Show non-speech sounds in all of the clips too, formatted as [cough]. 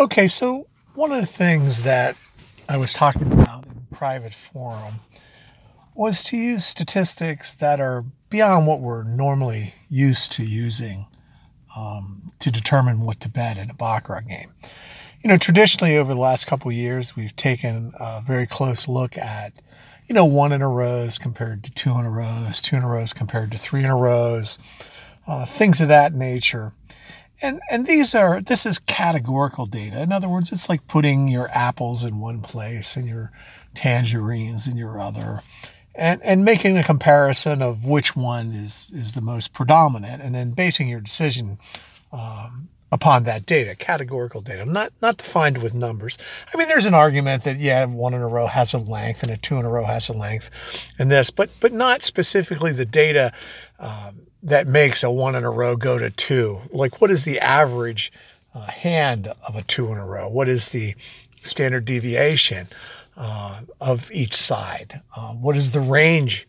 Okay, so one of the things that I was talking about in private forum was to use statistics that are beyond what we're normally used to using um, to determine what to bet in a baccarat game. You know, traditionally over the last couple years, we've taken a very close look at, you know, one in a rows compared to two in a rows, two in a rows compared to three in a rows, uh, things of that nature. And, and these are, this is categorical data. In other words, it's like putting your apples in one place and your tangerines in your other and, and making a comparison of which one is, is the most predominant and then basing your decision um, upon that data, categorical data, not not defined with numbers. I mean, there's an argument that yeah, one in a row has a length and a two in a row has a length, and this, but but not specifically the data um, that makes a one in a row go to two. Like, what is the average uh, hand of a two in a row? What is the standard deviation uh, of each side? Uh, what is the range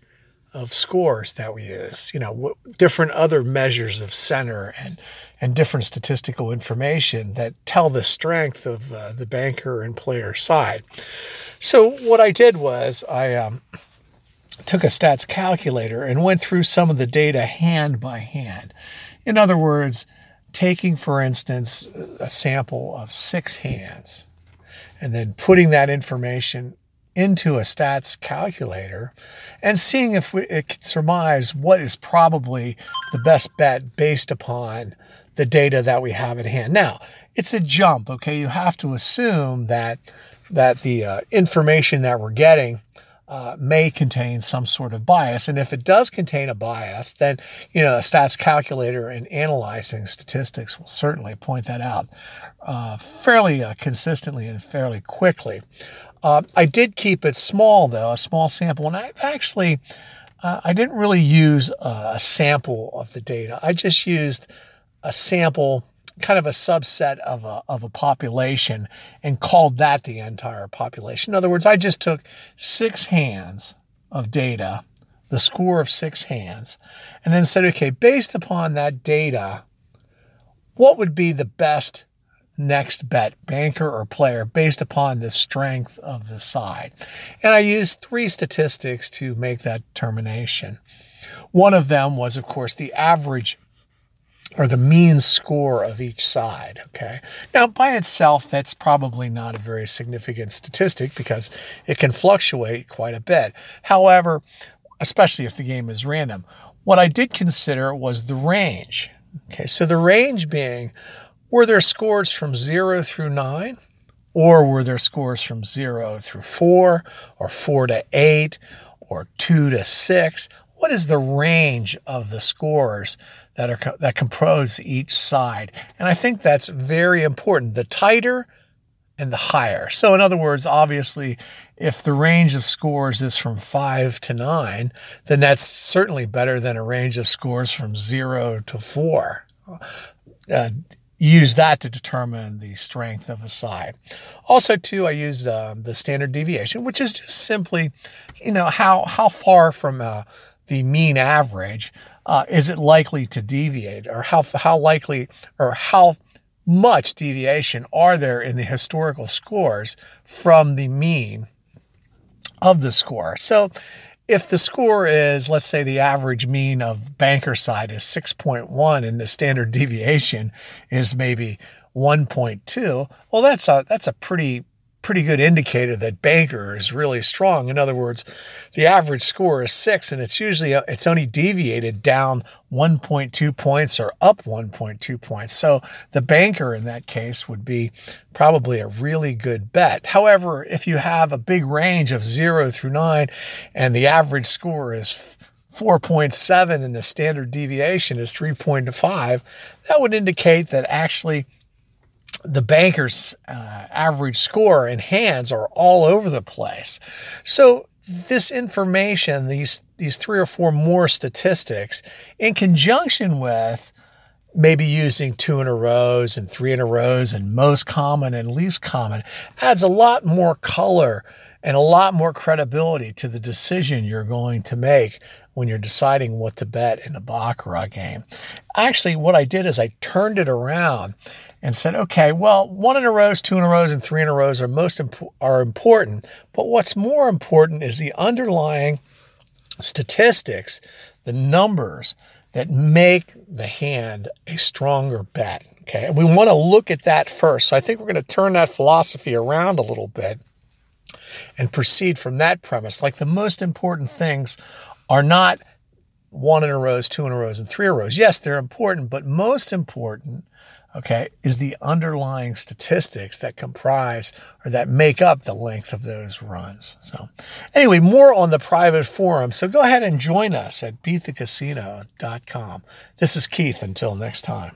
of scores that we use? You know, different other measures of center and and different statistical information that tell the strength of uh, the banker and player side. So what I did was I um, took a stats calculator and went through some of the data hand by hand. In other words, taking, for instance, a sample of six hands and then putting that information into a stats calculator and seeing if we, it can surmise what is probably the best bet based upon the data that we have at hand. Now, it's a jump, okay? You have to assume that that the uh, information that we're getting uh, may contain some sort of bias. And if it does contain a bias, then, you know, a stats calculator and analyzing statistics will certainly point that out uh, fairly uh, consistently and fairly quickly. Uh, I did keep it small, though, a small sample. And I actually, uh, I didn't really use a sample of the data. I just used a sample kind of a subset of a, of a population and called that the entire population. In other words, I just took six hands of data, the score of six hands, and then said, okay, based upon that data, what would be the best next bet, banker or player, based upon the strength of the side? And I used three statistics to make that determination. One of them was, of course, the average or the mean score of each side. Okay. Now, by itself, that's probably not a very significant statistic because it can fluctuate quite a bit. However, especially if the game is random, what I did consider was the range. Okay. So the range being were there scores from zero through nine? Or were there scores from zero through four, or four to eight, or two to six? What is the range of the scores that are that compose each side. And I think that's very important. The tighter and the higher. So in other words, obviously, if the range of scores is from 5 to 9, then that's certainly better than a range of scores from 0 to 4. Uh, use that to determine the strength of a side. Also, too, I use um, the standard deviation, which is just simply, you know, how how far from uh, the mean average uh, is it likely to deviate or how, how likely or how much deviation are there in the historical scores from the mean of the score? So if the score is, let's say the average mean of banker side is 6.1 and the standard [laughs] deviation is maybe 1.2, well, that's a, that's a pretty pretty good indicator that banker is really strong. In other words, the average score is six, and it's usually uh, it's only deviated down 1.2 points or up 1.2 points. So the banker in that case would be probably a really good bet. However, if you have a big range of zero through nine, and the average score is 4.7 and the standard deviation is 3.5, that would indicate that actually the banker's uh, average score and hands are all over the place. So this information, these these three or four more statistics, in conjunction with maybe using two in a rows and three in a rows and most common and least common, adds a lot more color and a lot more credibility to the decision you're going to make when you're deciding what to bet in a Baccarat game. Actually, what I did is I turned it around and said, okay, well, one in a row, two in a row, and three in a row are most imp- are important. But what's more important is the underlying statistics, the numbers that make the hand a stronger bet. Okay. And we want to look at that first. So I think we're going to turn that philosophy around a little bit and proceed from that premise. Like the most important things are not one in a rows, two in a rows, and three in a rows. Yes, they're important, but most important, okay, is the underlying statistics that comprise or that make up the length of those runs. So, anyway, more on the private forum. So go ahead and join us at beatthecasino.com. This is Keith. Until next time.